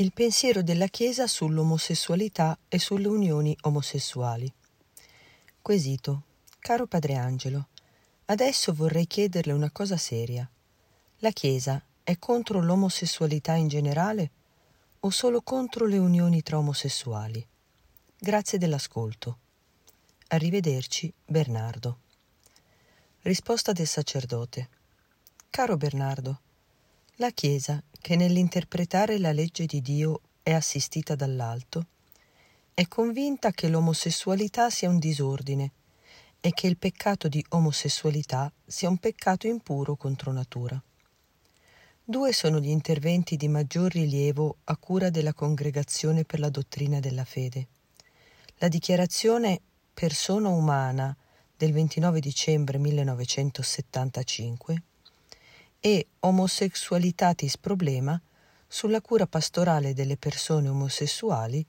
Il pensiero della Chiesa sull'omosessualità e sulle unioni omosessuali. Quesito. Caro Padre Angelo, adesso vorrei chiederle una cosa seria. La Chiesa è contro l'omosessualità in generale o solo contro le unioni tra omosessuali? Grazie dell'ascolto. Arrivederci, Bernardo. Risposta del sacerdote. Caro Bernardo, la Chiesa, che nell'interpretare la legge di Dio è assistita dall'alto, è convinta che l'omosessualità sia un disordine e che il peccato di omosessualità sia un peccato impuro contro natura. Due sono gli interventi di maggior rilievo a cura della Congregazione per la dottrina della fede. La dichiarazione persona umana del 29 dicembre 1975 e Homosexualitatis Problema sulla cura pastorale delle persone omosessuali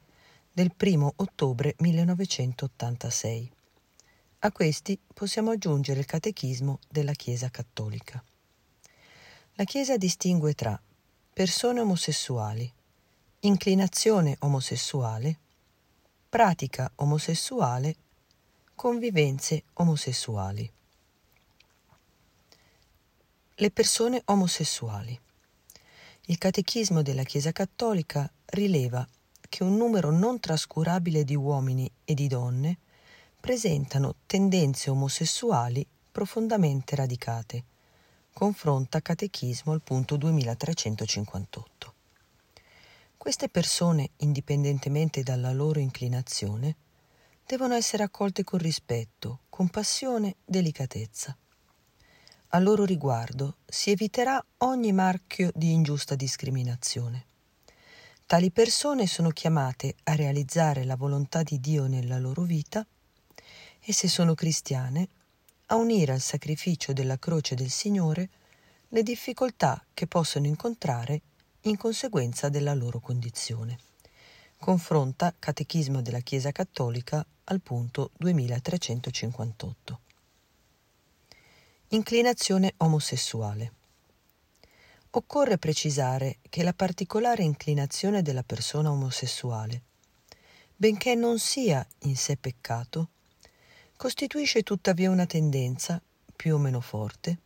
del 1 ottobre 1986. A questi possiamo aggiungere il catechismo della Chiesa Cattolica. La Chiesa distingue tra persone omosessuali, inclinazione omosessuale, pratica omosessuale, convivenze omosessuali le persone omosessuali. Il Catechismo della Chiesa Cattolica rileva che un numero non trascurabile di uomini e di donne presentano tendenze omosessuali profondamente radicate. Confronta Catechismo al punto 2358. Queste persone, indipendentemente dalla loro inclinazione, devono essere accolte con rispetto, compassione, delicatezza a loro riguardo si eviterà ogni marchio di ingiusta discriminazione. Tali persone sono chiamate a realizzare la volontà di Dio nella loro vita e se sono cristiane a unire al sacrificio della croce del Signore le difficoltà che possono incontrare in conseguenza della loro condizione. Confronta Catechismo della Chiesa Cattolica al punto 2358. Inclinazione omosessuale. Occorre precisare che la particolare inclinazione della persona omosessuale, benché non sia in sé peccato, costituisce tuttavia una tendenza, più o meno forte,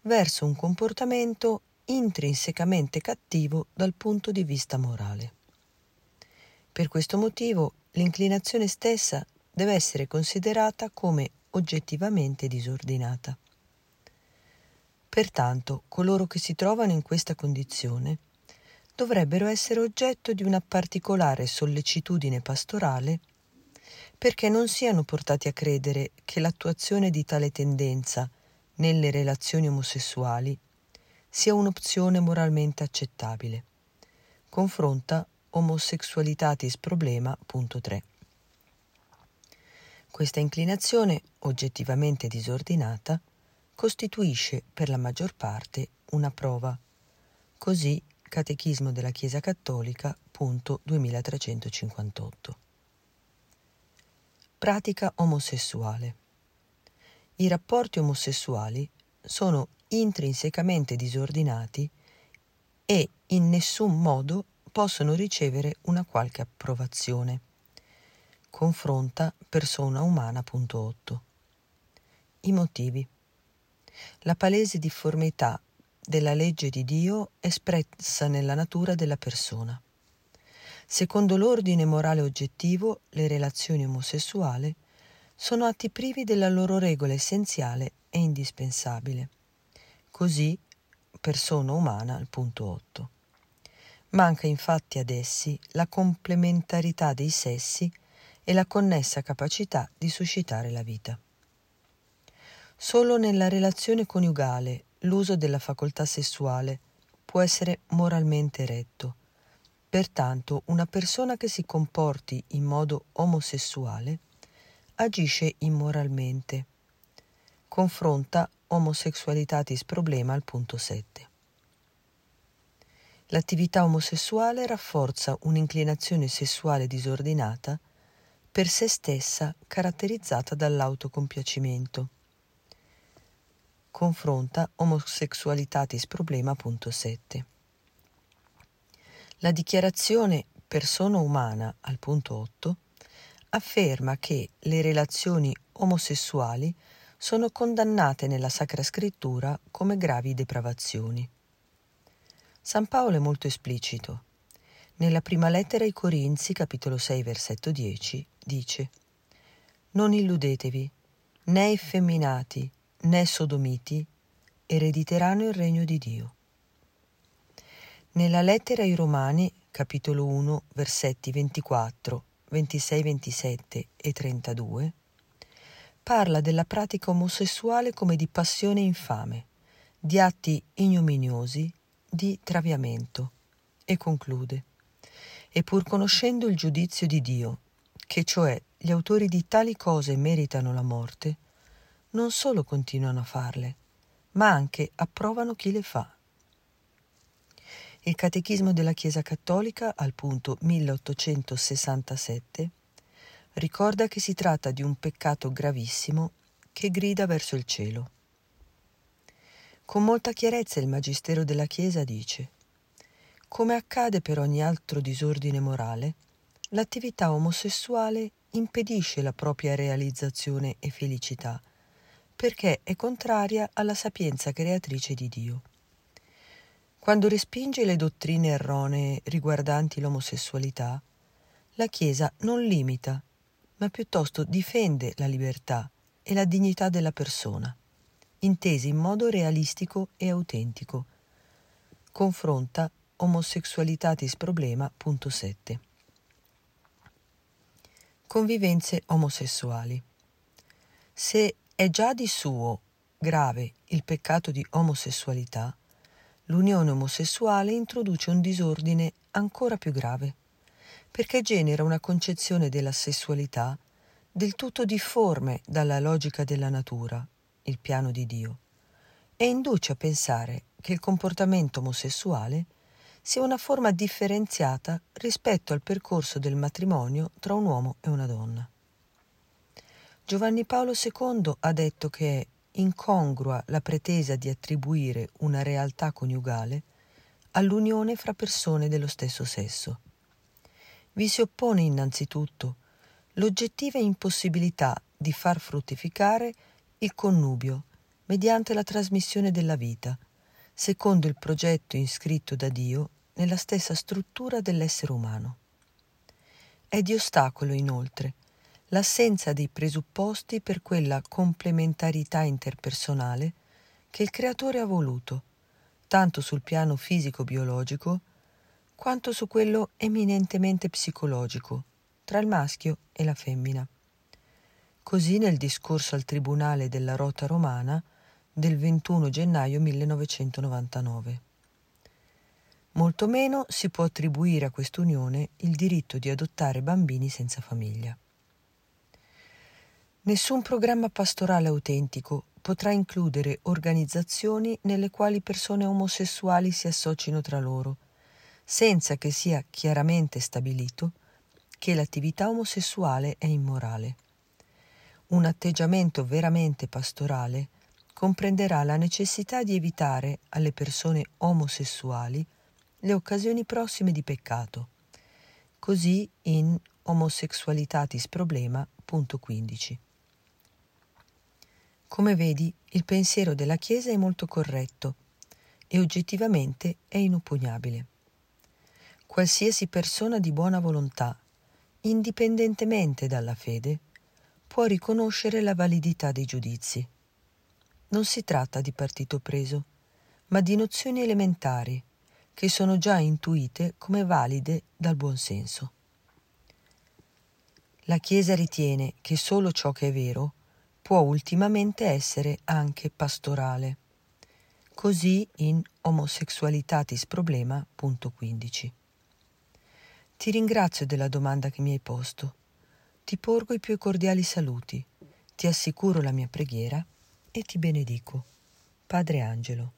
verso un comportamento intrinsecamente cattivo dal punto di vista morale. Per questo motivo l'inclinazione stessa deve essere considerata come oggettivamente disordinata. Pertanto coloro che si trovano in questa condizione dovrebbero essere oggetto di una particolare sollecitudine pastorale perché non siano portati a credere che l'attuazione di tale tendenza nelle relazioni omosessuali sia un'opzione moralmente accettabile. Confronta Homosexualitatis Problema, punto 3. Questa inclinazione, oggettivamente disordinata, costituisce per la maggior parte una prova. Così Catechismo della Chiesa Cattolica, punto 2358. Pratica omosessuale. I rapporti omosessuali sono intrinsecamente disordinati e in nessun modo possono ricevere una qualche approvazione. Confronta persona umana.8. I motivi la palese difformità della legge di Dio espressa nella natura della persona. Secondo l'ordine morale oggettivo, le relazioni omosessuali sono atti privi della loro regola essenziale e indispensabile. Così, persona umana al punto 8. Manca infatti ad essi la complementarità dei sessi e la connessa capacità di suscitare la vita. Solo nella relazione coniugale l'uso della facoltà sessuale può essere moralmente retto. Pertanto una persona che si comporti in modo omosessuale agisce immoralmente. Confronta Homosexualitatis Problema al punto 7. L'attività omosessuale rafforza un'inclinazione sessuale disordinata per se stessa caratterizzata dall'autocompiacimento confronta Homosexualitatis Problema.7. La dichiarazione persona umana al punto 8 afferma che le relazioni omosessuali sono condannate nella Sacra Scrittura come gravi depravazioni. San Paolo è molto esplicito. Nella prima lettera ai Corinzi, capitolo 6, versetto 10, dice Non illudetevi, né effeminati, né sodomiti erediteranno il regno di Dio. Nella lettera ai Romani, capitolo 1, versetti 24, 26, 27 e 32, parla della pratica omosessuale come di passione infame, di atti ignominiosi, di traviamento, e conclude E pur conoscendo il giudizio di Dio, che cioè gli autori di tali cose meritano la morte, non solo continuano a farle, ma anche approvano chi le fa. Il Catechismo della Chiesa Cattolica, al punto 1867, ricorda che si tratta di un peccato gravissimo che grida verso il cielo. Con molta chiarezza il Magistero della Chiesa dice come accade per ogni altro disordine morale, l'attività omosessuale impedisce la propria realizzazione e felicità, perché è contraria alla sapienza creatrice di Dio. Quando respinge le dottrine erronee riguardanti l'omosessualità, la Chiesa non limita ma piuttosto difende la libertà e la dignità della persona, intesi in modo realistico e autentico. Confronta Homosexualitatis Problema, punto 7. Convivenze omosessuali. Se è già di suo grave il peccato di omosessualità, l'unione omosessuale introduce un disordine ancora più grave perché genera una concezione della sessualità del tutto difforme dalla logica della natura, il piano di Dio, e induce a pensare che il comportamento omosessuale sia una forma differenziata rispetto al percorso del matrimonio tra un uomo e una donna. Giovanni Paolo II ha detto che è incongrua la pretesa di attribuire una realtà coniugale all'unione fra persone dello stesso sesso vi si oppone innanzitutto l'oggettiva impossibilità di far fruttificare il connubio mediante la trasmissione della vita, secondo il progetto iscritto da Dio nella stessa struttura dell'essere umano. È di ostacolo, inoltre, l'assenza dei presupposti per quella complementarità interpersonale che il Creatore ha voluto, tanto sul piano fisico-biologico quanto su quello eminentemente psicologico tra il maschio e la femmina. Così nel discorso al Tribunale della Rota Romana del 21 gennaio 1999. Molto meno si può attribuire a quest'unione il diritto di adottare bambini senza famiglia. Nessun programma pastorale autentico potrà includere organizzazioni nelle quali persone omosessuali si associno tra loro senza che sia chiaramente stabilito che l'attività omosessuale è immorale. Un atteggiamento veramente pastorale comprenderà la necessità di evitare alle persone omosessuali le occasioni prossime di peccato. Così in Homosexualitatis Problema, punto 15. Come vedi, il pensiero della Chiesa è molto corretto e oggettivamente è inoppugnabile qualsiasi persona di buona volontà, indipendentemente dalla fede, può riconoscere la validità dei giudizi. Non si tratta di partito preso, ma di nozioni elementari che sono già intuite come valide dal buon senso. La Chiesa ritiene che solo ciò che è vero può ultimamente essere anche pastorale. Così in Homosexualitatis Problema, punto 15. Ti ringrazio della domanda che mi hai posto. Ti porgo i più cordiali saluti, ti assicuro la mia preghiera e ti benedico. Padre Angelo.